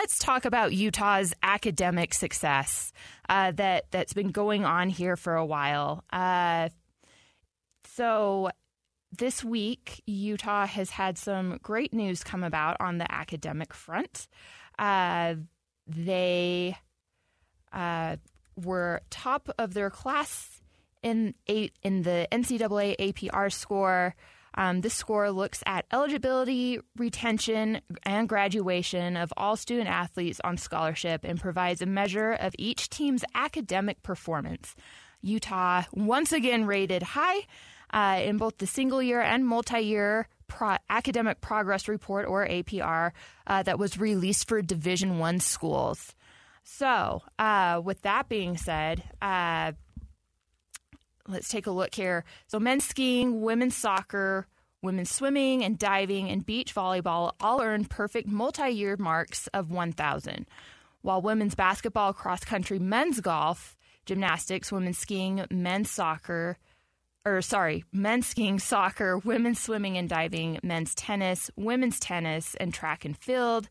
Let's talk about Utah's academic success uh, that that's been going on here for a while. Uh, so this week, Utah has had some great news come about on the academic front. Uh, they uh, were top of their class in in the NCAA APR score. Um, this score looks at eligibility, retention, and graduation of all student athletes on scholarship and provides a measure of each team's academic performance. Utah once again rated high uh, in both the single year and multi year pro- academic progress report or APR uh, that was released for Division One schools. So, uh, with that being said, uh, let's take a look here. So, men's skiing, women's soccer, women's swimming and diving, and beach volleyball all earned perfect multi year marks of 1,000. While women's basketball, cross country, men's golf, gymnastics, women's skiing, men's soccer, or sorry, men's skiing, soccer, women's swimming and diving, men's tennis, women's tennis, and track and field,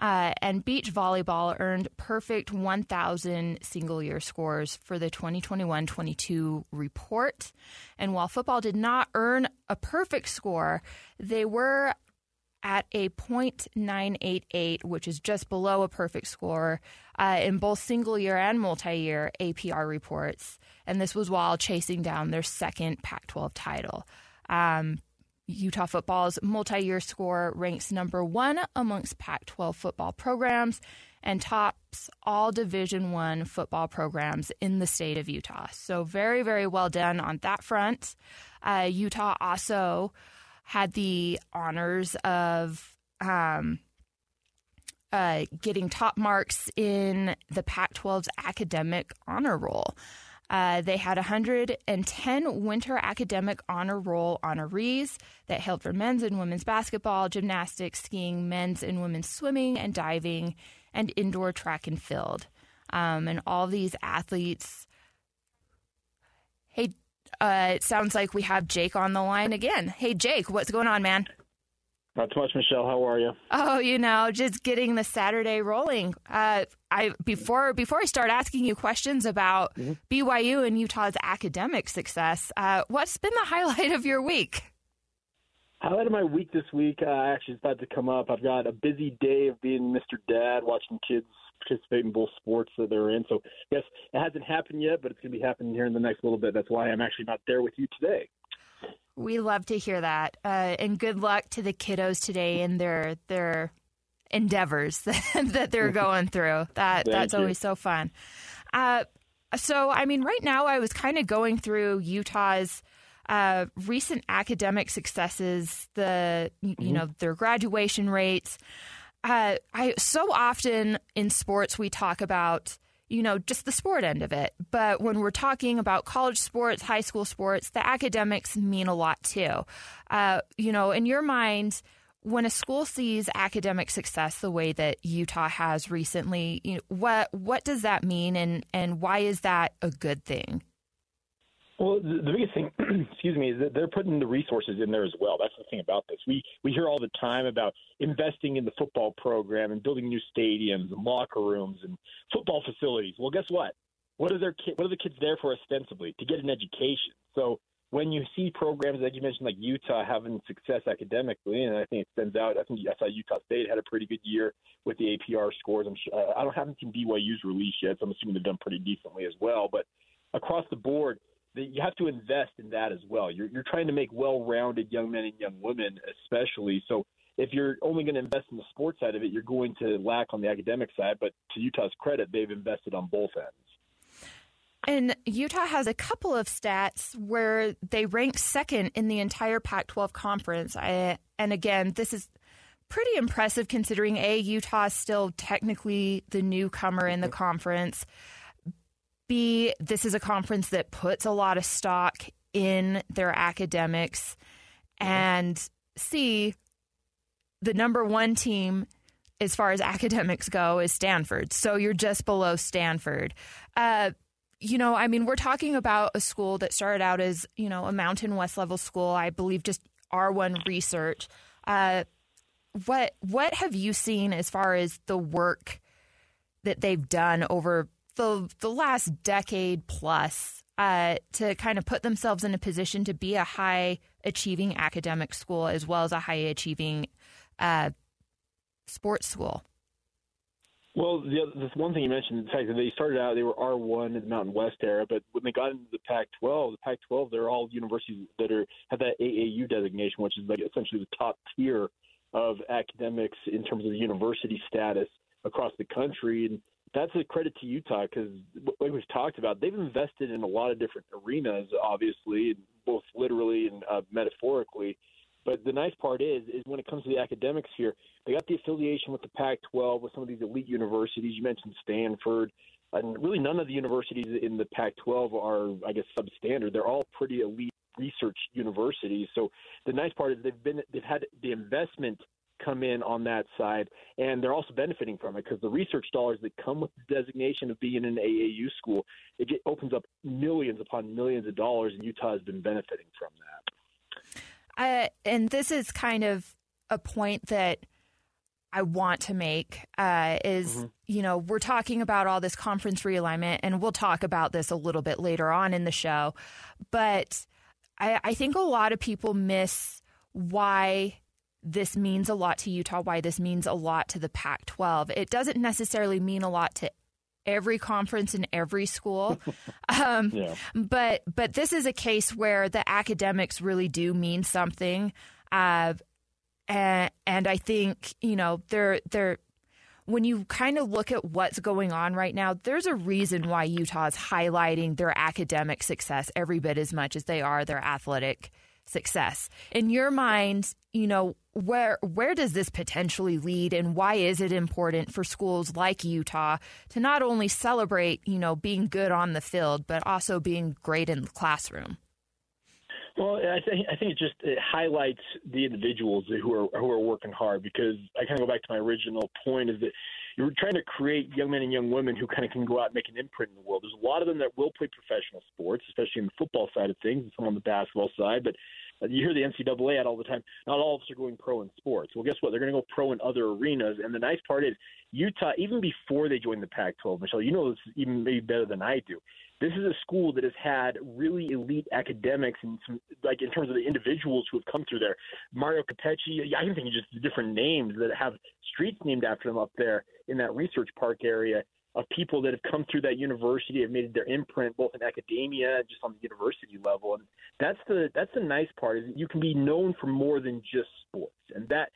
uh, and beach volleyball earned perfect 1,000 single year scores for the 2021 22 report. And while football did not earn a perfect score, they were at a .988, which is just below a perfect score uh, in both single year and multi year APR reports. And this was while chasing down their second Pac 12 title. Um, Utah football's multi year score ranks number one amongst Pac 12 football programs and tops all Division One football programs in the state of Utah. So, very, very well done on that front. Uh, Utah also had the honors of um, uh, getting top marks in the Pac 12's academic honor roll. Uh, they had 110 Winter Academic Honor Roll honorees that held for men's and women's basketball, gymnastics, skiing, men's and women's swimming and diving, and indoor track and field. Um, and all these athletes. Hey, uh, it sounds like we have Jake on the line again. Hey, Jake, what's going on, man? Not too much, Michelle. How are you? Oh, you know, just getting the Saturday rolling. Uh, I before before I start asking you questions about mm-hmm. BYU and Utah's academic success, uh, what's been the highlight of your week? Highlight of my week this week, uh, actually, is about to come up. I've got a busy day of being Mr. Dad, watching kids participate in both sports that they're in. So, yes, it hasn't happened yet, but it's going to be happening here in the next little bit. That's why I'm actually not there with you today. We love to hear that, uh, and good luck to the kiddos today in their their endeavors that that they're going through. That that's you. always so fun. Uh, so, I mean, right now I was kind of going through Utah's uh, recent academic successes, the mm-hmm. you know their graduation rates. Uh, I so often in sports we talk about you know, just the sport end of it. But when we're talking about college sports, high school sports, the academics mean a lot too. Uh, you know, in your mind, when a school sees academic success the way that Utah has recently, you know, what what does that mean, and and why is that a good thing? Well, the, biggest thing, excuse me, is that they're putting the resources in there as well. That's the thing about this. We we hear all the time about investing in the football program and building new stadiums and locker rooms and football facilities. Well, guess what? What are their what are the kids there for ostensibly to get an education? So when you see programs like you mentioned, like Utah having success academically, and I think it stands out. I think I saw Utah State had a pretty good year with the APR scores. I'm sure, I don't haven't seen BYU's release yet, so I'm assuming they've done pretty decently as well. But across the board, you have to invest in that as well. You're you're trying to make well-rounded young men and young women, especially. So if you're only going to invest in the sports side of it, you're going to lack on the academic side. But to Utah's credit, they've invested on both ends. And Utah has a couple of stats where they rank second in the entire Pac 12 conference. I, and again, this is pretty impressive considering A, Utah is still technically the newcomer in the mm-hmm. conference. B, this is a conference that puts a lot of stock in their academics. And C, the number one team as far as academics go is Stanford. So you're just below Stanford. Uh, you know, I mean, we're talking about a school that started out as, you know, a Mountain West level school, I believe just R1 research. Uh, what what have you seen as far as the work that they've done over the the last decade plus uh, to kind of put themselves in a position to be a high achieving academic school as well as a high achieving uh, sports school? Well, the, this one thing you mentioned, the fact that they started out, they were R1 in the Mountain West era, but when they got into the Pac-12, the Pac-12, they're all universities that are have that AAU designation, which is like essentially the top tier of academics in terms of university status across the country, and that's a credit to Utah because, like we've talked about, they've invested in a lot of different arenas, obviously, both literally and uh, metaphorically. But the nice part is, is when it comes to the academic sphere, they got the affiliation with the Pac-12 with some of these elite universities. You mentioned Stanford, and really none of the universities in the Pac-12 are, I guess, substandard. They're all pretty elite research universities. So the nice part is they've been they've had the investment come in on that side, and they're also benefiting from it because the research dollars that come with the designation of being an AAU school, it get, opens up millions upon millions of dollars, and Utah has been benefiting from that. Uh, and this is kind of a point that I want to make uh, is, mm-hmm. you know, we're talking about all this conference realignment, and we'll talk about this a little bit later on in the show. But I, I think a lot of people miss why this means a lot to Utah, why this means a lot to the Pac 12. It doesn't necessarily mean a lot to every conference in every school. Um, yeah. But but this is a case where the academics really do mean something, uh, and and I think you know they're they're when you kind of look at what's going on right now, there's a reason why Utah is highlighting their academic success every bit as much as they are their athletic success. In your mind, you know, where where does this potentially lead and why is it important for schools like Utah to not only celebrate, you know, being good on the field, but also being great in the classroom? Well, I think I think it just it highlights the individuals who are who are working hard because I kind of go back to my original point is that you're trying to create young men and young women who kind of can go out and make an imprint in the world. There's a lot of them that will play professional sports, especially in the football side of things, and some on the basketball side, but you hear the NCAA at all the time. Not all of us are going pro in sports. Well, guess what? They're going to go pro in other arenas. And the nice part is Utah, even before they joined the Pac-12, Michelle, you know this even maybe better than I do. This is a school that has had really elite academics and some, like in terms of the individuals who have come through there. Mario Capecchi, I can think of just different names that have streets named after them up there in that research park area of people that have come through that university have made their imprint both in academia and just on the university level. And that's the that's the nice part is you can be known for more than just sports. And that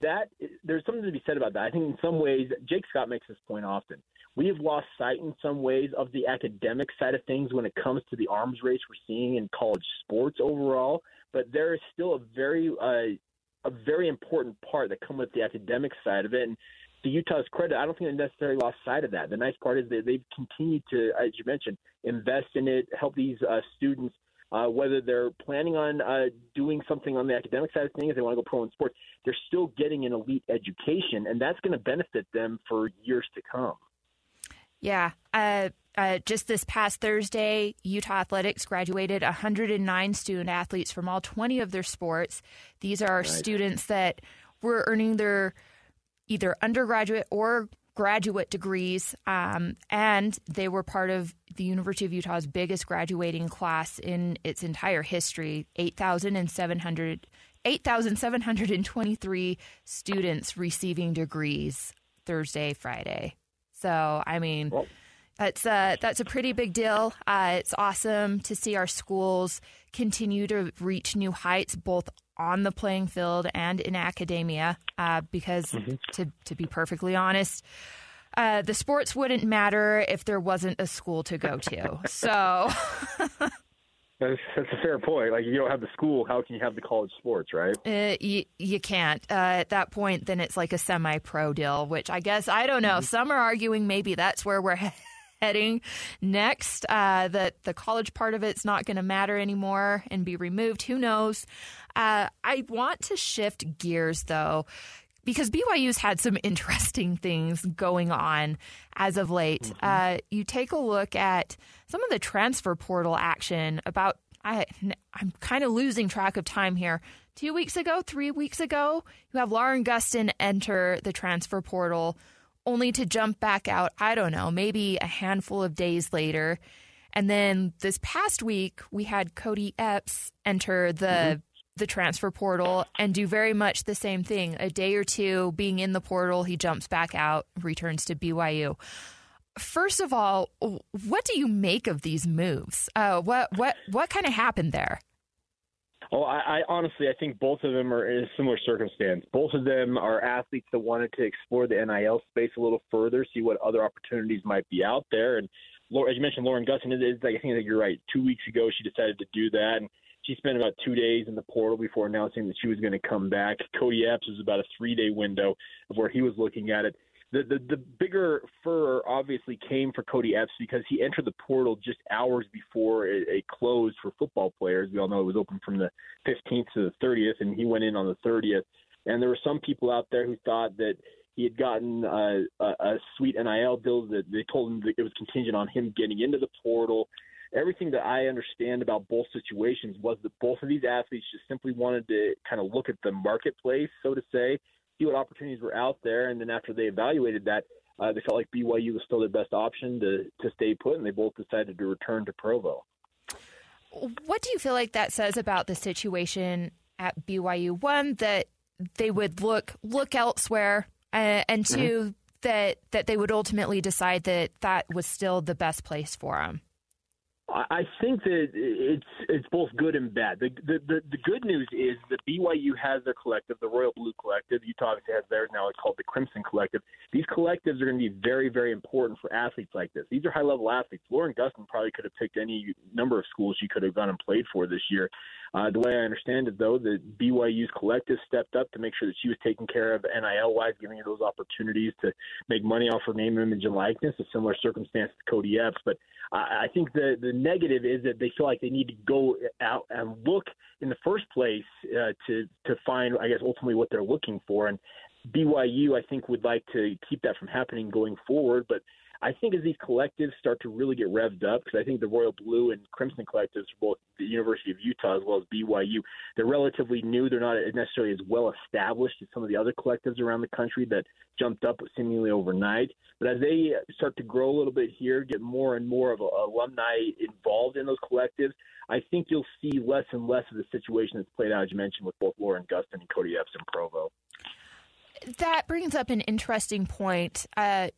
that there's something to be said about that. I think in some ways jake scott makes this point often. We have lost sight in some ways of the academic side of things when it comes to the arms race we're seeing in college sports overall but there is still a very uh, a very important part that come with the academic side of it. And to Utah's credit, I don't think they necessarily lost sight of that. The nice part is that they've continued to, as you mentioned, invest in it, help these uh, students uh, whether they're planning on uh, doing something on the academic side of things, they want to go pro in sports, they're still getting an elite education, and that's going to benefit them for years to come. Yeah. Uh, uh, just this past Thursday, Utah Athletics graduated 109 student athletes from all 20 of their sports. These are nice. students that were earning their either undergraduate or graduate degrees, um, and they were part of the University of Utah's biggest graduating class in its entire history 8,700. 8,723 students receiving degrees Thursday, Friday. So, I mean, well, that's a, that's a pretty big deal. Uh, it's awesome to see our schools continue to reach new heights, both on the playing field and in academia. Uh, because, mm-hmm. to to be perfectly honest, uh, the sports wouldn't matter if there wasn't a school to go to. So. That's, that's, a fair point. Like, you don't have the school, how can you have the college sports, right? Uh, you, you can't. Uh, at that point, then it's like a semi pro deal, which I guess, I don't know. Mm-hmm. Some are arguing maybe that's where we're heading next, uh, that the college part of it's not going to matter anymore and be removed. Who knows? Uh, I want to shift gears, though, because BYU's had some interesting things going on as of late. Mm-hmm. Uh, you take a look at some of the transfer portal action about. I, I'm kind of losing track of time here. Two weeks ago, three weeks ago, you have Lauren Gustin enter the transfer portal, only to jump back out. I don't know, maybe a handful of days later. And then this past week, we had Cody Epps enter the mm-hmm the transfer portal and do very much the same thing. A day or two being in the portal, he jumps back out, returns to BYU. First of all, what do you make of these moves? Uh, what what what kind of happened there? Oh, I, I honestly, I think both of them are in a similar circumstance. Both of them are athletes that wanted to explore the NIL space a little further, see what other opportunities might be out there. And as you mentioned, Lauren Gustin is, like I think that you're right. Two weeks ago, she decided to do that, and she spent about two days in the portal before announcing that she was going to come back. Cody Epps was about a three day window of where he was looking at it. The, the the bigger fur obviously came for Cody Epps because he entered the portal just hours before it, it closed for football players. We all know it was open from the 15th to the 30th, and he went in on the 30th. And there were some people out there who thought that he had gotten uh, a, a sweet NIL deal that they told him that it was contingent on him getting into the portal everything that I understand about both situations was that both of these athletes just simply wanted to kind of look at the marketplace, so to say, see what opportunities were out there, and then after they evaluated that, uh, they felt like BYU was still their best option to to stay put, and they both decided to return to Provo. What do you feel like that says about the situation at BYU? One that they would look look elsewhere, uh, and mm-hmm. 2 mm-hmm. that that they would ultimately decide that that was still the best place for them. I think that it's it's both good and bad. The, the the the good news is that BYU has their collective, the Royal Blue Collective. Utah obviously has theirs now. It's called the Crimson Collective. These collectives are going to be very very important for athletes like this. These are high level athletes. Lauren Gustin probably could have picked any number of schools she could have gone and played for this year. Uh, the way I understand it, though, that BYU's collective stepped up to make sure that she was taken care of NIL wise, giving her those opportunities to make money off her name, image, and likeness. A similar circumstance to Cody Epps, but I, I think the the negative is that they feel like they need to go out and look in the first place uh, to to find, I guess, ultimately what they're looking for. And BYU, I think, would like to keep that from happening going forward. But I think as these collectives start to really get revved up, because I think the Royal Blue and Crimson collectives both the University of Utah as well as BYU, they're relatively new. They're not necessarily as well established as some of the other collectives around the country that jumped up seemingly overnight. But as they start to grow a little bit here, get more and more of a, alumni involved in those collectives, I think you'll see less and less of the situation that's played out, as you mentioned, with both Lauren Gustin and Cody Epps in Provo. That brings up an interesting point. Uh,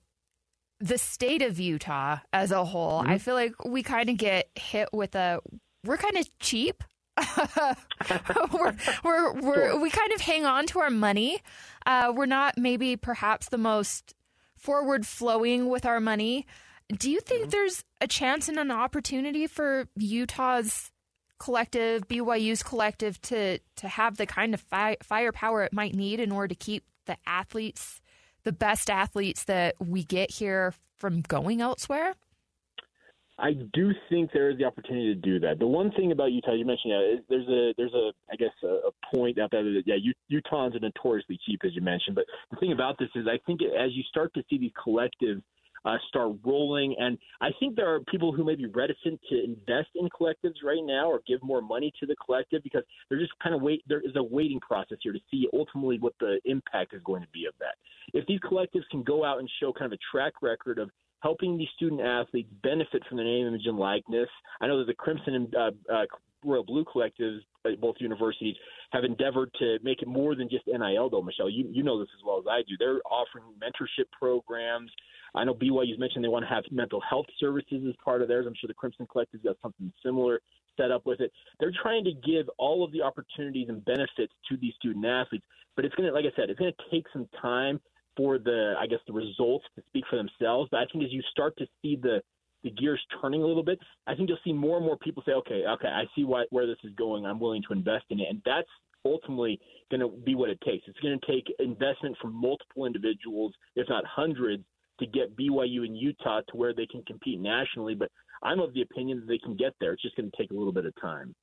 the state of Utah as a whole, mm-hmm. I feel like we kind of get hit with a we're kind of cheap. we're, we're, we're, we kind of hang on to our money. Uh, we're not maybe perhaps the most forward flowing with our money. Do you think mm-hmm. there's a chance and an opportunity for Utah's collective, BYU's collective, to to have the kind of fi- firepower it might need in order to keep the athletes the best athletes that we get here from going elsewhere? I do think there is the opportunity to do that. The one thing about Utah, you mentioned, yeah, there's a there's a I guess a, a point out there that yeah, Utahns are notoriously cheap, as you mentioned. But the thing about this is, I think as you start to see these collectives uh, start rolling. And I think there are people who may be reticent to invest in collectives right now or give more money to the collective because they're just kind of wait. There is a waiting process here to see ultimately what the impact is going to be of that. If these collectives can go out and show kind of a track record of helping these student athletes benefit from the name, image, and likeness. I know that the Crimson and uh, uh, Royal Blue collectives at both universities have endeavored to make it more than just NIL, though, Michelle. You, you know this as well as I do. They're offering mentorship programs. I know BYU's mentioned they want to have mental health services as part of theirs. I'm sure the Crimson Collective's got something similar set up with it. They're trying to give all of the opportunities and benefits to these student athletes, but it's going to, like I said, it's going to take some time for the, I guess, the results to speak for themselves. But I think as you start to see the the gears turning a little bit, I think you'll see more and more people say, okay, okay, I see why, where this is going. I'm willing to invest in it, and that's ultimately going to be what it takes. It's going to take investment from multiple individuals, if not hundreds, to get BYU and Utah to where they can compete nationally. But I'm of the opinion that they can get there. It's just going to take a little bit of time.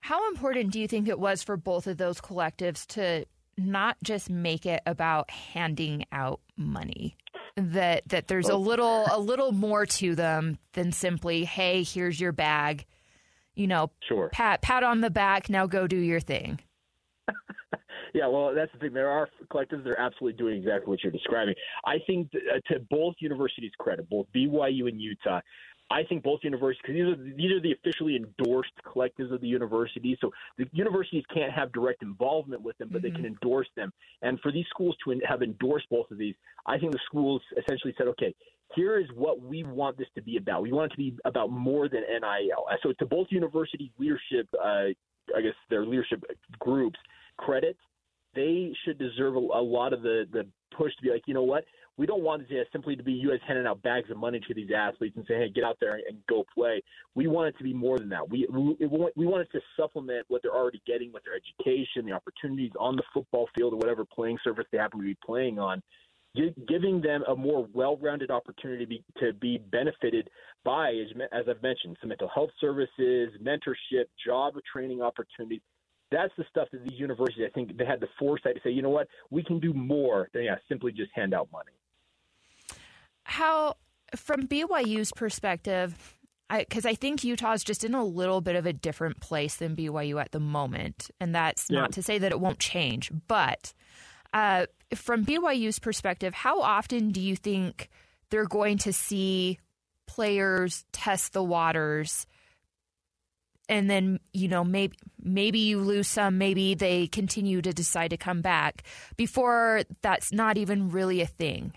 How important do you think it was for both of those collectives to not just make it about handing out money? That that there's a oh. little a little more to them than simply, hey, here's your bag. You know, sure. pat pat on the back, now go do your thing. Yeah, well, that's the thing. There are collectives that are absolutely doing exactly what you're describing. I think uh, to both universities' credit, both BYU and Utah, I think both universities, because these are these are the officially endorsed collectives of the universities. So the universities can't have direct involvement with them, but mm-hmm. they can endorse them. And for these schools to have endorsed both of these, I think the schools essentially said, okay, here is what we want this to be about. We want it to be about more than NIL. So to both universities' leadership, uh, I guess their leadership groups, credit they should deserve a, a lot of the the push to be like, you know what, we don't want it simply to be guys handing out bags of money to these athletes and saying, hey, get out there and go play. We want it to be more than that. We we, we want it to supplement what they're already getting with their education, the opportunities on the football field or whatever playing surface they happen to be playing on. Giving them a more well-rounded opportunity to be, to be benefited by, as, as I've mentioned, some mental health services, mentorship, job training opportunities that's the stuff that these universities, I think, they had the foresight to say, you know what, we can do more than yeah, simply just hand out money. How, from BYU's perspective, because I, I, think Utah's just in a little bit of a different place than BYU at the moment, and that's yeah. not to say that it won't change. But uh, from BYU's perspective, how often do you think they're going to see players test the waters and then you know maybe maybe you lose some maybe they continue to decide to come back before that's not even really a thing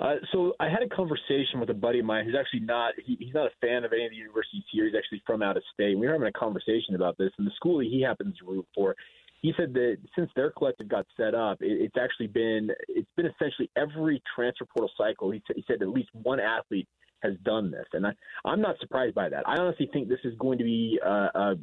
uh, so I had a conversation with a buddy of mine who's actually not he, he's not a fan of any of the universities here. He's actually from out of state. We were having a conversation about this, and the school that he happens to root for, he said that since their collective got set up, it, it's actually been it's been essentially every transfer portal cycle. He said, he said at least one athlete has done this, and I, I'm not surprised by that. I honestly think this is going to be uh, a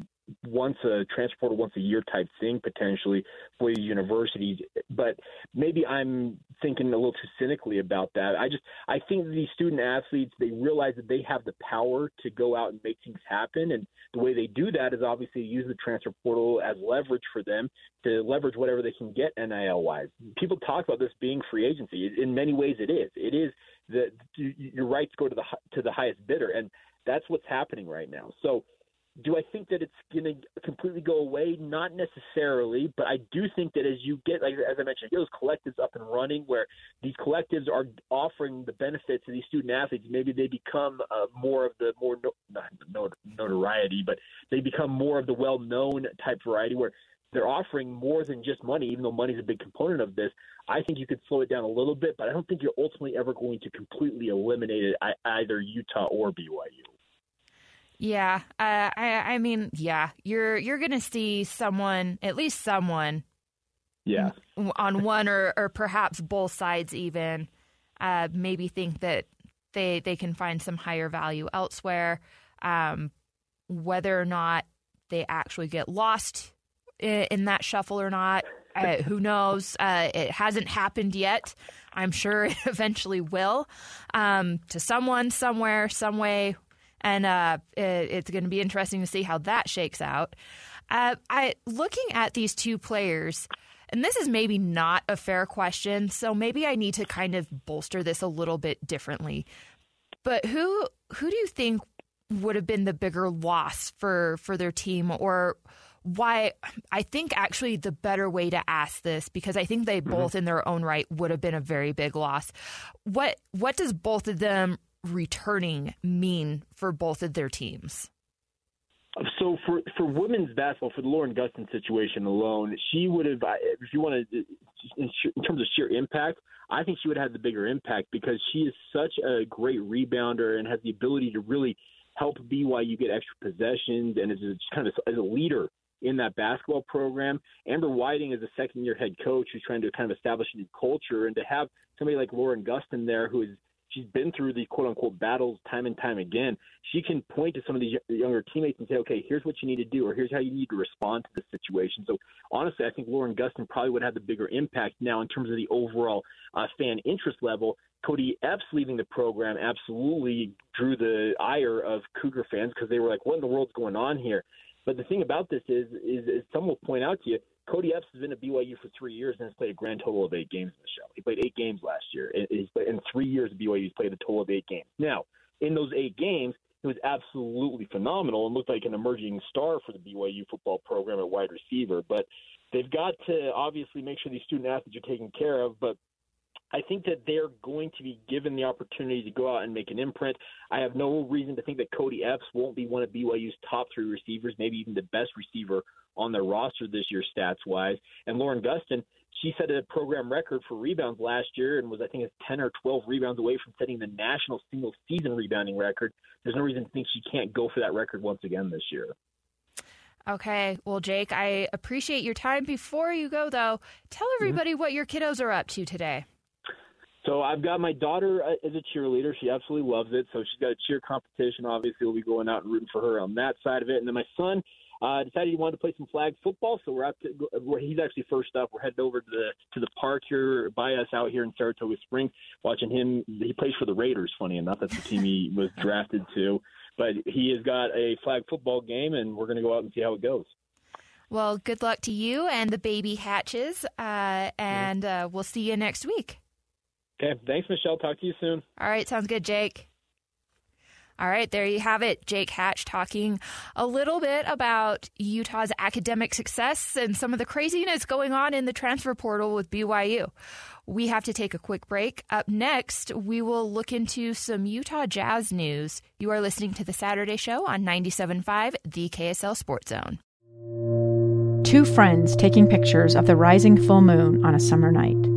once a transfer portal once a year type thing potentially for these universities. But maybe I'm thinking a little too cynically about that. I just I think these student athletes they realize that they have the power to go out and make things happen, and the way they do that is obviously use the transfer portal as leverage for them to leverage whatever they can get NIL wise. People talk about this being free agency. In many ways, it is. It is the your rights go to the to the highest bidder, and that's what's happening right now. So, do I think that it's going to completely go away? Not necessarily, but I do think that as you get, like as I mentioned, those collectives up and running, where these collectives are offering the benefits to these student athletes, maybe they become uh, more of the more no, not notoriety, but they become more of the well-known type variety where they're offering more than just money, even though money is a big component of this. I think you could slow it down a little bit, but I don't think you're ultimately ever going to completely eliminate it either Utah or BYU. Yeah, uh, I, I mean, yeah, you're you're going to see someone, at least someone, yeah, on one or or perhaps both sides, even uh, maybe think that they they can find some higher value elsewhere. Um, whether or not they actually get lost in, that shuffle or not, uh, who knows? Uh, it hasn't happened yet. I'm sure it eventually will um, to someone, somewhere, some way. And uh, it, it's going to be interesting to see how that shakes out. Uh, I looking at these two players, and this is maybe not a fair question, so maybe I need to kind of bolster this a little bit differently. But who who do you think would have been the bigger loss for for their team, or why I think actually the better way to ask this because I think they mm-hmm. both in their own right would have been a very big loss. What what does both of them returning mean for both of their teams? So for for women's basketball, for the Lauren Gustin situation alone, she would have. If you want to, in terms of sheer impact, I think she would have had the bigger impact because she is such a great rebounder and has the ability to really help BYU get extra possessions and is just kind of as a leader in that basketball program. Amber Whiting is a second year head coach who's trying to kind of establish a new culture, and to have somebody like Lauren Gustin there who is she's been through the quote unquote battles time and time again. She can point to some of these younger teammates and say, okay, here's what you need to do, or here's how you need to respond to this situation. So honestly, I think Lauren Gustin probably would have the bigger impact now in terms of the overall uh, fan interest level. Cody Epps leaving the program absolutely drew the ire of Cougar fans because they were like, what in the world's going on here? But the thing about this is, is, is some will point out to you, Cody Epps has been at BYU for three years and has played a grand total of eight games. Michelle, he played eight games last year. In three years at BYU, he's played a total of eight games. Now, in those eight games, he was absolutely phenomenal and looked like an emerging star for the BYU football program at wide receiver. But they've got to obviously make sure these student athletes are taken care of. But I think that they're going to be given the opportunity to go out and make an imprint. I have no reason to think that Cody Epps won't be one of BYU's top three receivers, maybe even the best receiver on their roster this year, stats wise. And Lauren Gustin, she set a program record for rebounds last year and was, I think, it's 10 or 12 rebounds away from setting the national single season rebounding record. There's no reason to think she can't go for that record once again this year. Okay. Well, Jake, I appreciate your time. Before you go, though, tell everybody mm-hmm. what your kiddos are up to today. So I've got my daughter uh, as a cheerleader. She absolutely loves it. So she's got a cheer competition. Obviously, we'll be going out and rooting for her on that side of it. And then my son uh, decided he wanted to play some flag football. So we're out to where he's actually first up. We're headed over to the to the park here by us out here in Saratoga Springs, watching him. He plays for the Raiders. Funny enough, that's the team he was drafted to. But he has got a flag football game, and we're going to go out and see how it goes. Well, good luck to you and the baby hatches, uh, and uh, we'll see you next week. Okay. Thanks, Michelle. Talk to you soon. All right. Sounds good, Jake. All right, there you have it. Jake Hatch talking a little bit about Utah's academic success and some of the craziness going on in the transfer portal with BYU. We have to take a quick break. Up next, we will look into some Utah Jazz news. You are listening to the Saturday Show on 97.5, the KSL Sports Zone. Two friends taking pictures of the rising full moon on a summer night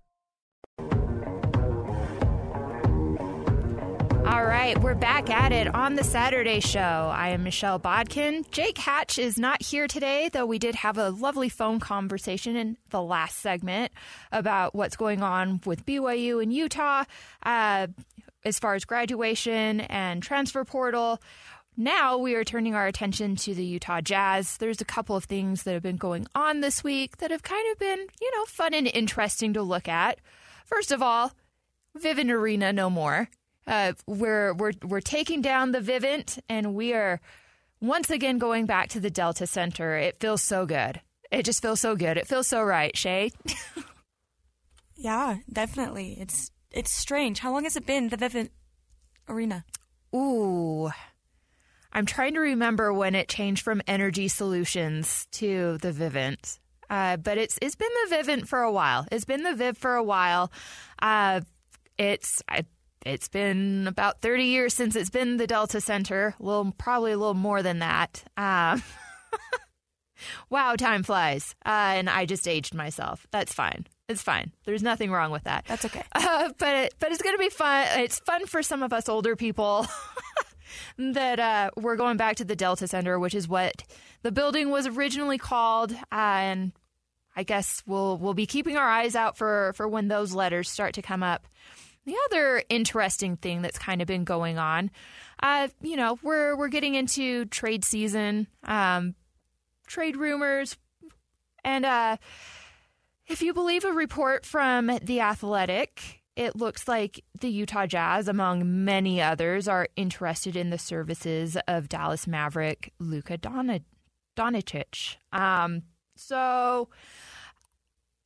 Right, we're back at it on the Saturday show. I am Michelle Bodkin. Jake Hatch is not here today, though we did have a lovely phone conversation in the last segment about what's going on with BYU in Utah uh, as far as graduation and transfer portal. Now we are turning our attention to the Utah Jazz. There's a couple of things that have been going on this week that have kind of been, you know, fun and interesting to look at. First of all, Vivint Arena no more. Uh, we're we're we're taking down the Vivint, and we are once again going back to the Delta Center. It feels so good. It just feels so good. It feels so right, Shay. yeah, definitely. It's it's strange. How long has it been the Vivint arena? Ooh. I'm trying to remember when it changed from Energy Solutions to the Vivint. Uh, but it's it's been the Vivint for a while. It's been the Viv for a while. Uh, it's I, it's been about 30 years since it's been the Delta Center. A little, probably a little more than that. Um, wow, time flies. Uh, and I just aged myself. That's fine. It's fine. There's nothing wrong with that. That's okay. Uh, but it, but it's going to be fun. It's fun for some of us older people that uh, we're going back to the Delta Center, which is what the building was originally called, uh, and I guess we'll we'll be keeping our eyes out for for when those letters start to come up. The other interesting thing that's kind of been going on, uh, you know, we're we're getting into trade season, um, trade rumors, and uh, if you believe a report from the Athletic, it looks like the Utah Jazz, among many others, are interested in the services of Dallas Maverick Luka Doncic. Um, so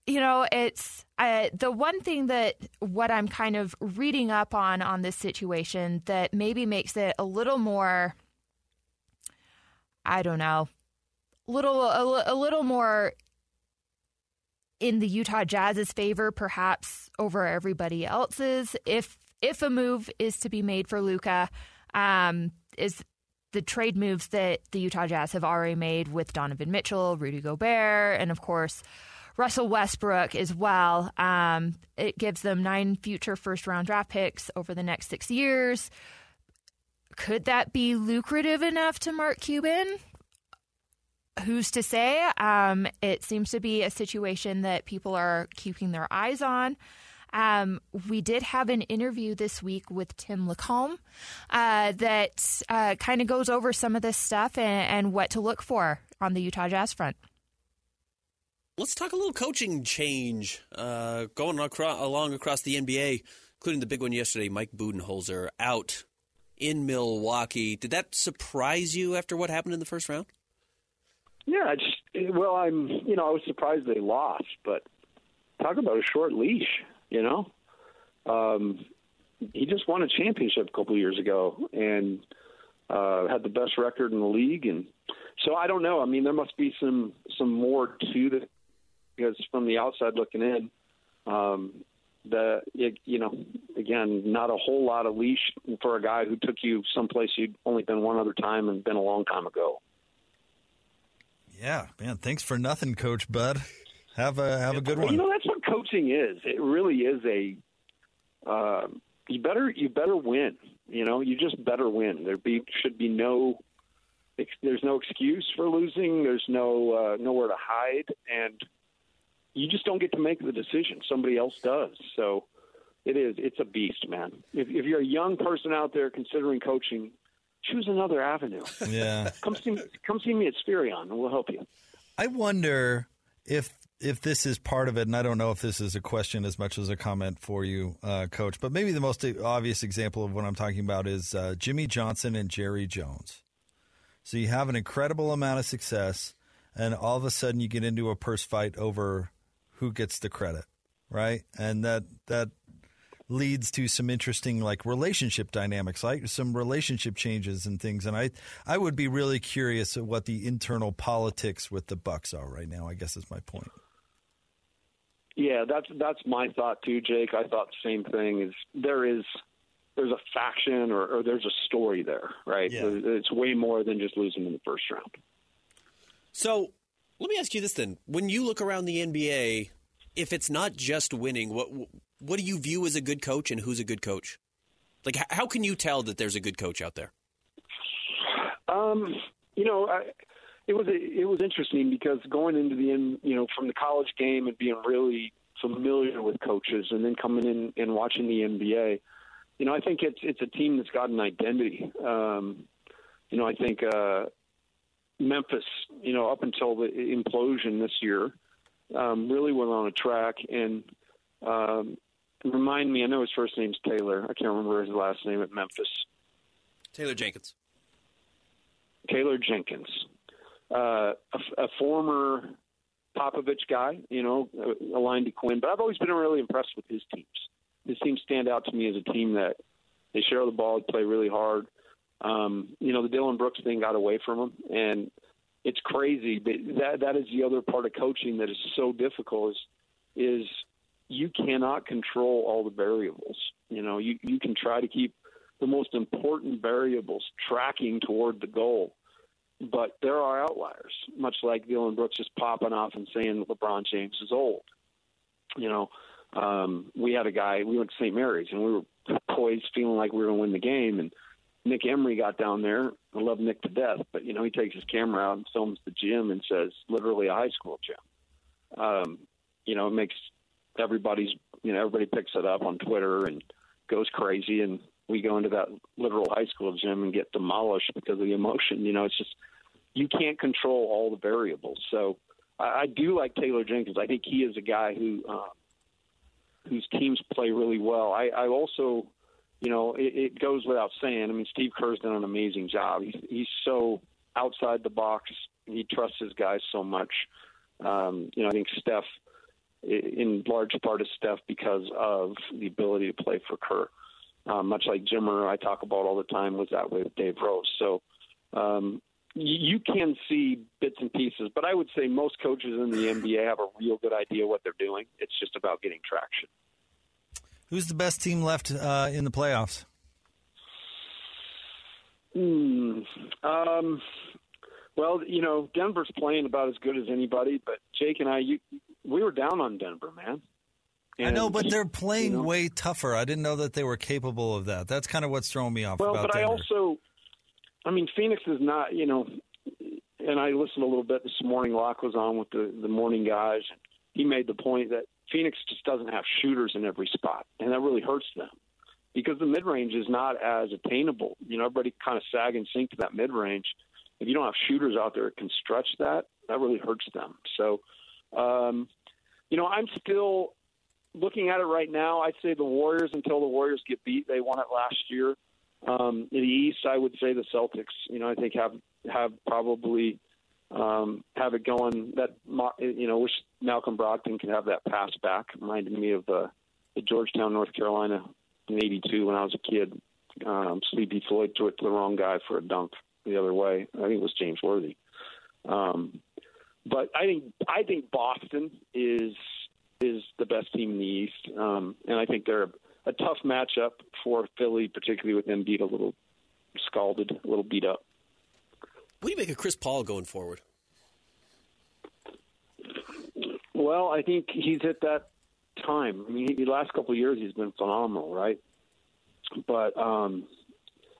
you know, it's uh, the one thing that what I'm kind of reading up on on this situation that maybe makes it a little more, I don't know, little a, a little more in the Utah Jazz's favor, perhaps over everybody else's. If if a move is to be made for Luka, um, is the trade moves that the Utah Jazz have already made with Donovan Mitchell, Rudy Gobert, and of course Russell Westbrook as well. Um, it gives them nine future first round draft picks over the next six years. Could that be lucrative enough to Mark Cuban? Who's to say? Um, it seems to be a situation that people are keeping their eyes on. Um, we did have an interview this week with Tim LaComb uh, that uh, kind of goes over some of this stuff and, and what to look for on the Utah Jazz front. Let's talk a little coaching change uh, going across, along across the NBA, including the big one yesterday. Mike Budenholzer out in Milwaukee. Did that surprise you after what happened in the first round? Yeah, just well, I'm you know I was surprised they lost, but talk about a short leash. You know, um, he just won a championship a couple years ago and uh, had the best record in the league, and so I don't know. I mean, there must be some some more to the because from the outside looking in, um, the it, you know again not a whole lot of leash for a guy who took you someplace you'd only been one other time and been a long time ago. Yeah, man. Thanks for nothing, Coach Bud. Have a have a good one. You know that's what coaching is. It really is a. Uh, you better you better win. You know you just better win. There be should be no. There's no excuse for losing. There's no uh, nowhere to hide, and you just don't get to make the decision. Somebody else does. So it is. It's a beast, man. If, if you're a young person out there considering coaching, choose another avenue. Yeah. come see come see me at Spirion, and we'll help you. I wonder if if this is part of it, and I don't know if this is a question as much as a comment for you, uh, Coach, but maybe the most obvious example of what I'm talking about is uh, Jimmy Johnson and Jerry Jones. So you have an incredible amount of success, and all of a sudden you get into a purse fight over who gets the credit, right? And that that leads to some interesting like relationship dynamics, like some relationship changes and things. And I I would be really curious at what the internal politics with the Bucks are right now. I guess is my point. Yeah, that's that's my thought too, Jake. I thought the same thing. Is there is there's a faction or, or there's a story there, right? Yeah. It's way more than just losing in the first round. So let me ask you this then: When you look around the NBA, if it's not just winning, what what do you view as a good coach, and who's a good coach? Like, how can you tell that there's a good coach out there? Um, you know, I, it was it was interesting because going into the end, you know, from the college game and being really familiar with coaches, and then coming in and watching the NBA, you know, I think it's it's a team that's got an identity. Um, you know, I think uh, Memphis, you know, up until the implosion this year, um, really went on a track. And um, remind me, I know his first name's Taylor. I can't remember his last name at Memphis. Taylor Jenkins. Taylor Jenkins, uh, a, a former Popovich guy, you know, aligned to Quin. But I've always been really impressed with his teams. His teams stand out to me as a team that They share the ball, play really hard. Um, you know, the Dillon Brooks thing got away from them, and it's crazy. But that that is the other part of coaching that is so difficult is is you cannot control all the variables. You know, you you can try to keep the most important variables tracking toward the goal, but there are outliers. Much like Dillon Brooks just popping off and saying LeBron James is old. You know, um, we had a guy. We went to St. Mary's and we were poised, feeling like we were going to win the game, and Nick Emery got down there. I love Nick to death, but you know he takes his camera out and films the gym and says, literally a high school gym. Um, you know, it makes everybody's you know everybody picks it up on Twitter and goes crazy, and we go into that literal high school gym and get demolished because of the emotion. You know, it's just you can't control all the variables. So I, I do like Taylor Jenkins. I think he is a guy who uh, whose teams play really well. I, I also you know, it, it goes without saying. I mean, Steve Kerr's done an amazing job. He's he's so outside the box. He trusts his guys so much. Um, you know, I think Steph, in large part, is Steph because of the ability to play for Kerr. Um, much like Jimmer, I talk about all the time, was that way with Dave Rose. So um, you, you can see bits and pieces, but I would say most coaches in the NBA have a real good idea what they're doing. It's just about getting traction. Who's the best team left uh, in the playoffs? Hmm. Um, well, you know, Denver's playing about as good as anybody, but Jake and I, you, we were down on Denver, man. And, I know, but they're playing you know, way tougher. I didn't know that they were capable of that. That's kind of what's throwing me off. Well, but Denver. I also, I mean, Phoenix is not, you know, and I listened a little bit this morning. Locke was on with the the morning guys. He made the point that Phoenix just doesn't have shooters in every spot, and that really hurts them because the mid range is not as attainable. You know, everybody kind of sag and sink to that mid range. If you don't have shooters out there that can stretch that, that really hurts them. So, um, you know, I'm still looking at it right now. I'd say the Warriors until the Warriors get beat. They won it last year. Um, in the East, I would say the Celtics. You know, I think have have probably um, have it going. That you know, wish Malcolm Brogdon could have that pass back. Reminded me of the, the Georgetown, North Carolina, in '82 when I was a kid. Um, Sleepy Floyd threw it to the wrong guy for a dunk the other way. I think it was James Worthy. Um, but I think I think Boston is is the best team in the East, um, and I think they're a, a tough matchup for Philly, particularly with Embiid a little scalded, a little beat up. What do you make of Chris Paul going forward? Well, I think he's at that time. I mean, the last couple of years he's been phenomenal, right? But um,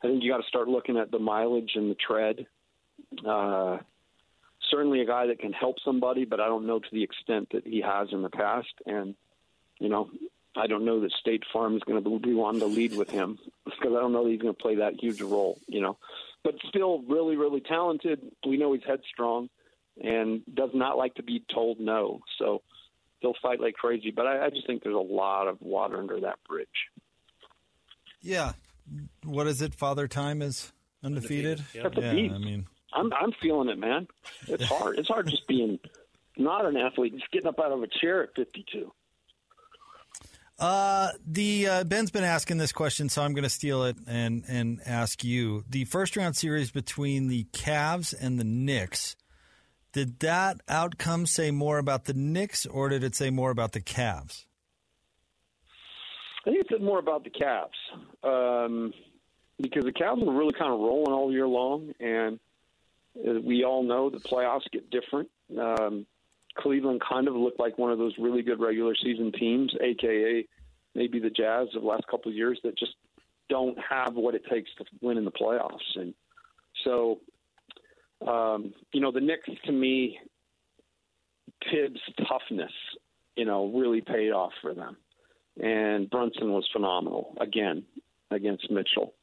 I think you got to start looking at the mileage and the tread. Uh, certainly a guy that can help somebody, but I don't know to the extent that he has in the past. And you know, I don't know that State Farm is going to be wanting to lead with him because I don't know that he's going to play that huge role. You know, but still really, really talented. We know he's headstrong and does not like to be told no. So he'll fight like crazy. But I, I just think there's a lot of water under that bridge. Yeah. What is it? Father Time is undefeated. undefeated. That's yeah, a beat. I mean, I'm I'm feeling it, man. It's hard. It's hard just being not an athlete, just getting up out of a chair at 52. Uh, the uh, Ben's been asking this question, so I'm going to steal it and and ask you. The first round series between the Cavs and the Knicks. Did that outcome say more about the Knicks, or did it say more about the Cavs? I think it said more about the Cavs um, because the Cavs were really kind of rolling all year long, and uh, we all know the playoffs get different. Um, Cleveland kind of looked like one of those really good regular season teams, aka maybe the Jazz of the last couple of years that just don't have what it takes to win in the playoffs. And so, um, you know, the Knicks to me, Thibs' toughness, you know, really paid off for them. And Brunson was phenomenal again against Mitchell.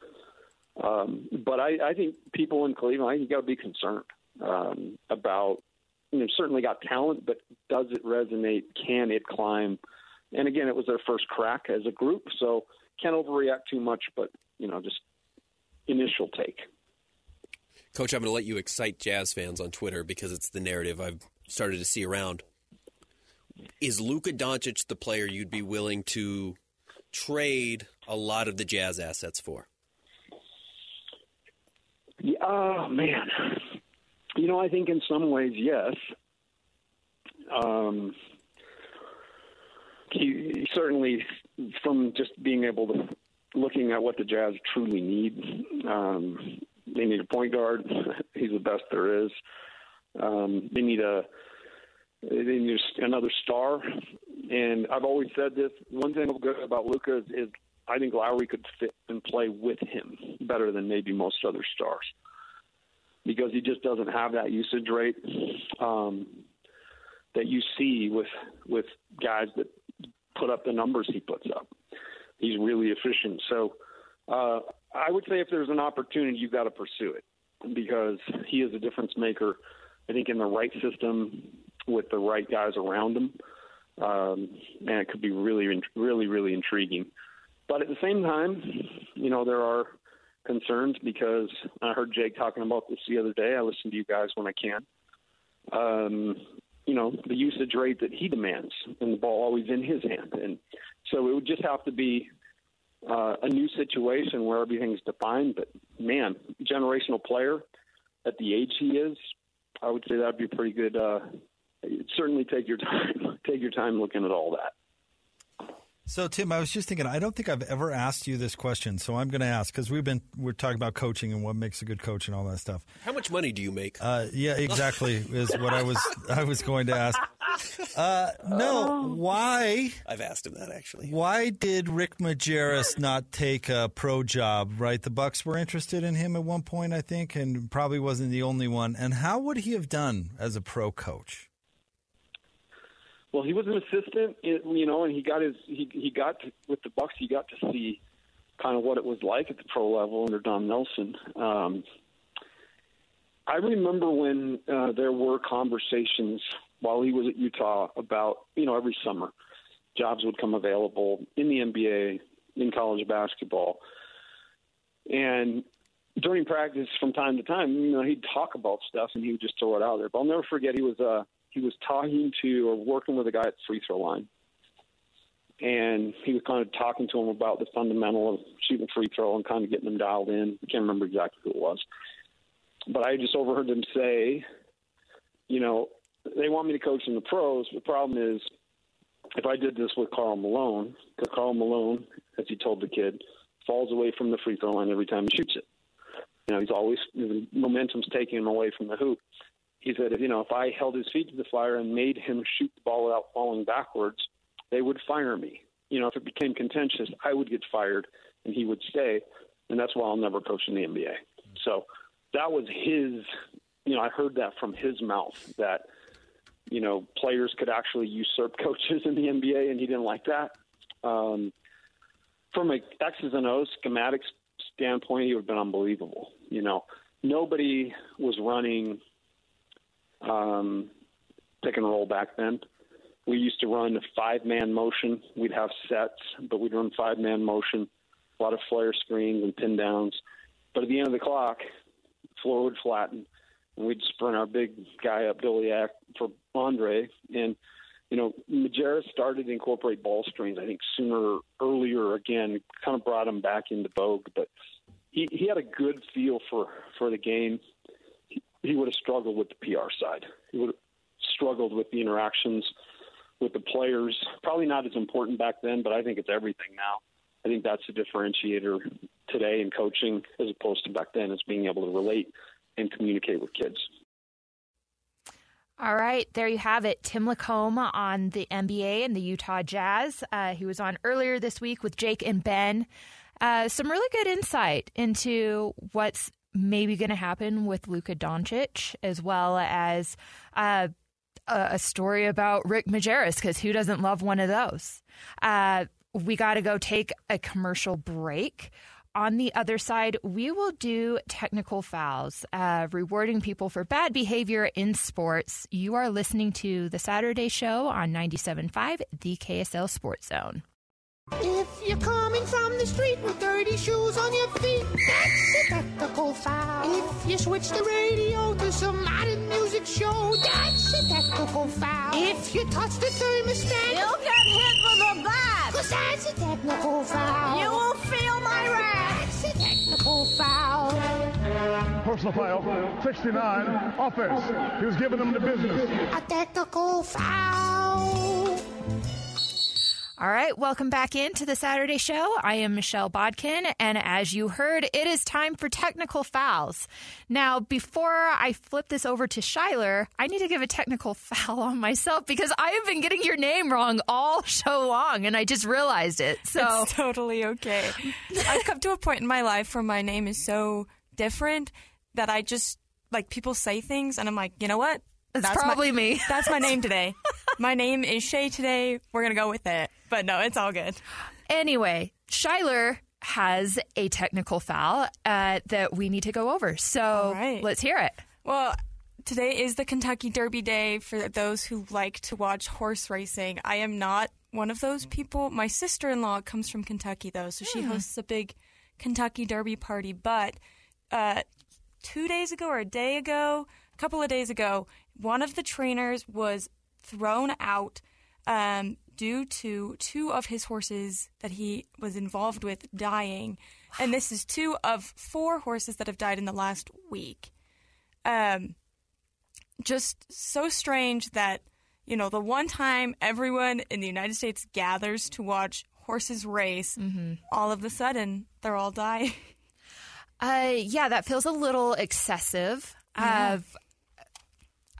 Um, but I, I think people in Cleveland, I think you got to be concerned um, about you know, certainly got talent, but does it resonate? Can it climb? And again, it was their first crack as a group, so can't overreact too much, but you know, just initial take. Coach, I'm going to let you excite Jazz fans on Twitter because it's the narrative I've started to see around. Is Luka Doncic the player you'd be willing to trade a lot of the Jazz assets for? Yeah, oh, man. You know, I think in some ways, yes. Um, he, certainly, from just being able to looking at what the Jazz truly need, um, they need a point guard. He's the best there is. Um, they need a they need another star. And I've always said this. One thing about Luka is, is I think Lauri could fit and play with him better than maybe most other stars because he just doesn't have that usage rate um, that you see with with guys that put up the numbers he puts up. He's really efficient. So uh, I would say if there's an opportunity, you've got to pursue it because he is a difference maker. I think in the right system with the right guys around him, um, and it could be really, really, really intriguing. But at the same time, you know, there are concerns because I heard Jake talking about this the other day. I listen to you guys when I can. Um, you know, the usage rate that he demands and the ball always in his hand. And so it would just have to be uh, a new situation where everything's defined. But man, generational player at the age he is, I would say that'd be pretty good. Uh, certainly take your time, take your time looking at all that. So Tim, I was just thinking. I don't think I've ever asked you this question, so I'm going to ask because we've been we're talking about coaching and what makes a good coach and all that stuff. How much money do you make? Uh, yeah, exactly is what I was I was going to ask. Uh, no, why? I've asked him that actually. Why did Rick Majerus not take a pro job? Right, the Bucks were interested in him at one point, I think, and probably wasn't the only one. And how would he have done as a pro coach? Well, he was an assistant, you know, and he got his he he got to, with the Bucks. He got to see kind of what it was like at the pro level under Don Nelson. Um, I remember when uh, there were conversations while he was at Utah about you know every summer jobs would come available in the NBA, in college basketball, and during practice from time to time, you know, he'd talk about stuff and he would just throw it out there. But I'll never forget he was uh he was talking to or working with a guy at the free throw line. And he was kind of talking to him about the fundamental of shooting free throw and kind of getting them dialed in. I can't remember exactly who it was. But I just overheard them say, you know, they want me to coach in the pros. The problem is, if I did this with Karl Malone, because Karl Malone, as he told the kid, falls away from the free throw line every time he shoots it. You know, he's always the momentum's taking him away from the hoop he said, you know, if I held his feet to the fire and made him shoot the ball without falling backwards, they would fire me. You know, if it became contentious, I would get fired and he would stay, and that's why I'll never coach in the NBA. So that was his. You know, I heard that from his mouth that you know players could actually usurp coaches in the NBA, and he didn't like that. Um, from a X's and O's schematics standpoint, he would have been unbelievable. You know, nobody was running um, pick and roll back then. We used to run five man motion. We'd have sets, but we'd run five man motion, a lot of flare screens and pin downs. But at the end of the clock, floor would flatten, and we'd sprint our big guy up Doleac for Andre. And, you know, Majerus started to incorporate ball screens, I think, sooner, earlier again, kind of brought him back into vogue. But he, he had a good feel for, for the game he would have struggled with the PR side. He would have struggled with the interactions with the players. Probably not as important back then, but I think it's everything now. I think that's a differentiator today in coaching as opposed to back then, is being able to relate and communicate with kids. All right, there you have it. Tim LaComb on the NBA and the Utah Jazz. Uh, he was on earlier this week with Jake and Ben. Uh, some really good insight into what's maybe going to happen with Luka Doncic, as well as uh, a story about Rick Majerus, because who doesn't love one of those? Uh, we got to go take a commercial break. On the other side, we will do technical fouls, uh, rewarding people for bad behavior in sports. You are listening to the Saturday show on 97.5, the KSL Sports Zone. If you're coming from the street with dirty shoes on your feet, that's a technical foul. If you switch the radio to some modern music show, that's a technical foul. If you touch the thermostat, you'll get hit with a bat. Cause that's a technical foul. You will feel my wrath. It's a technical foul. Personal foul, 69, offense. He was giving them the business. A technical foul. All right, welcome back into the Saturday show. I am Michelle Bodkin, and as you heard, it is time for technical fouls. Now, before I flip this over to Shyler, I need to give a technical foul on myself because I have been getting your name wrong all show long, and I just realized it. So it's totally okay. I've come to a point in my life where my name is so different that I just like people say things, and I'm like, you know what? That's probably my, me. That's my name today. my name is Shay today. We're going to go with it. But no, it's all good. Anyway, Shyler has a technical foul uh, that we need to go over. So right. let's hear it. Well, today is the Kentucky Derby Day for those who like to watch horse racing. I am not one of those people. My sister in law comes from Kentucky, though, so she hosts a big Kentucky Derby party. But uh, two days ago or a day ago, couple of days ago, one of the trainers was thrown out um, due to two of his horses that he was involved with dying. And this is two of four horses that have died in the last week. Um, just so strange that, you know, the one time everyone in the United States gathers to watch horses race, mm-hmm. all of a sudden they're all dying. Uh, yeah, that feels a little excessive. Yeah. Uh,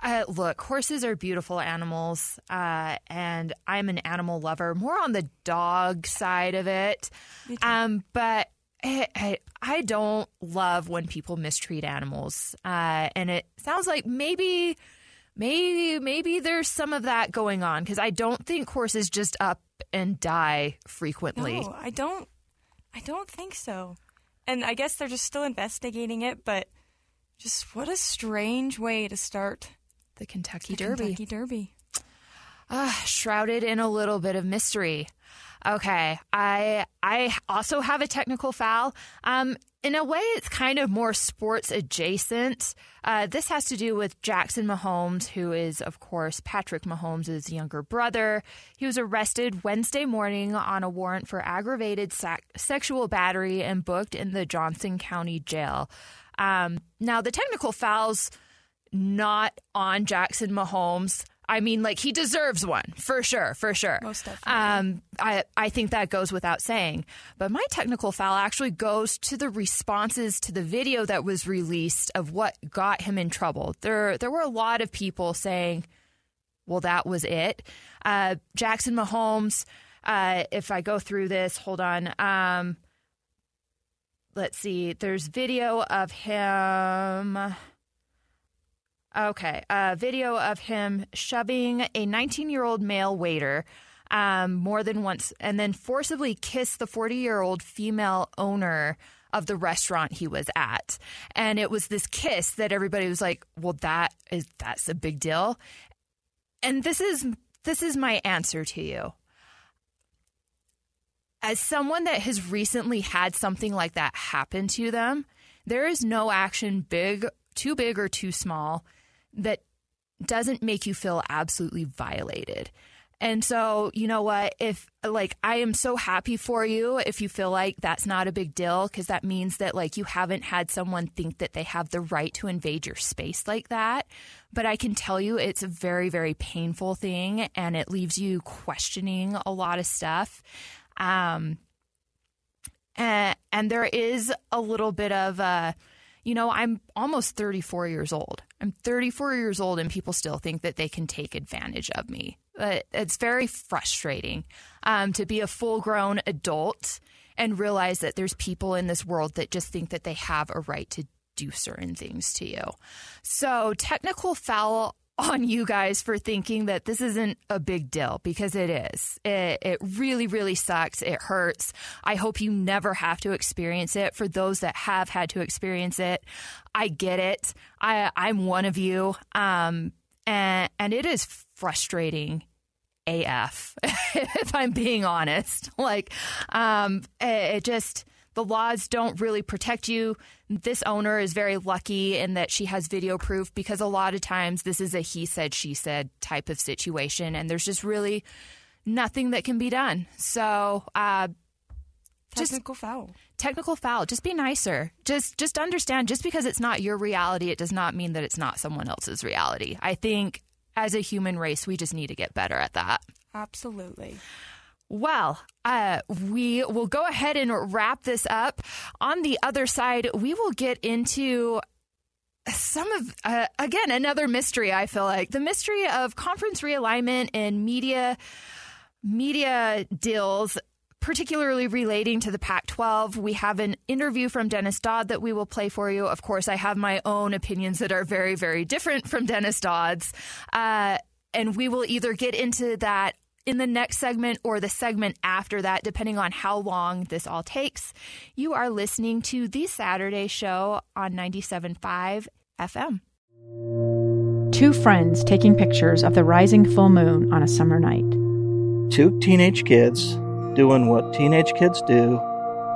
uh, look, horses are beautiful animals, uh, and I'm an animal lover, more on the dog side of it. Um, but I, I, I don't love when people mistreat animals, uh, and it sounds like maybe, maybe, maybe there's some of that going on because I don't think horses just up and die frequently. No, I don't. I don't think so. And I guess they're just still investigating it, but just what a strange way to start the Kentucky the Derby. Kentucky Derby. Uh, shrouded in a little bit of mystery. Okay, I I also have a technical foul. Um, in a way, it's kind of more sports adjacent. Uh, this has to do with Jackson Mahomes, who is, of course, Patrick Mahomes' younger brother. He was arrested Wednesday morning on a warrant for aggravated sac- sexual battery and booked in the Johnson County Jail. Um, now, the technical foul's not on Jackson Mahomes. I mean, like he deserves one for sure, for sure. Most definitely. Um, I I think that goes without saying. But my technical foul actually goes to the responses to the video that was released of what got him in trouble. There there were a lot of people saying, "Well, that was it." Uh, Jackson Mahomes. Uh, if I go through this, hold on. Um, let's see. There's video of him. Okay, a video of him shoving a 19 year old male waiter um, more than once and then forcibly kissed the 40 year old female owner of the restaurant he was at. And it was this kiss that everybody was like, well, that is, that's a big deal. And this is, this is my answer to you. As someone that has recently had something like that happen to them, there is no action big, too big or too small that doesn't make you feel absolutely violated. And so, you know what? If like I am so happy for you if you feel like that's not a big deal because that means that like you haven't had someone think that they have the right to invade your space like that. But I can tell you it's a very very painful thing and it leaves you questioning a lot of stuff. Um and, and there is a little bit of uh you know, I'm almost 34 years old. I'm 34 years old, and people still think that they can take advantage of me. But it's very frustrating um, to be a full grown adult and realize that there's people in this world that just think that they have a right to do certain things to you. So, technical foul on you guys for thinking that this isn't a big deal because it is. It, it really, really sucks. It hurts. I hope you never have to experience it. For those that have had to experience it, I get it. I, I'm one of you. Um, and, and it is frustrating AF, if I'm being honest. Like, um, it, it just the laws don't really protect you. This owner is very lucky in that she has video proof because a lot of times this is a he said, she said type of situation, and there's just really nothing that can be done. So, uh, Technical just, foul. Technical foul. Just be nicer. Just just understand just because it's not your reality, it does not mean that it's not someone else's reality. I think as a human race, we just need to get better at that. Absolutely. Well, uh, we will go ahead and wrap this up. On the other side, we will get into some of uh, again another mystery i feel like the mystery of conference realignment and media media deals particularly relating to the Pac 12. We have an interview from Dennis Dodd that we will play for you. Of course, I have my own opinions that are very, very different from Dennis Dodd's. Uh, and we will either get into that in the next segment or the segment after that, depending on how long this all takes. You are listening to The Saturday Show on 97.5 FM. Two friends taking pictures of the rising full moon on a summer night. Two teenage kids doing what teenage kids do.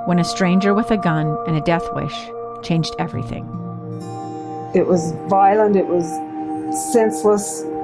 When a stranger with a gun and a death wish changed everything. It was violent, it was senseless,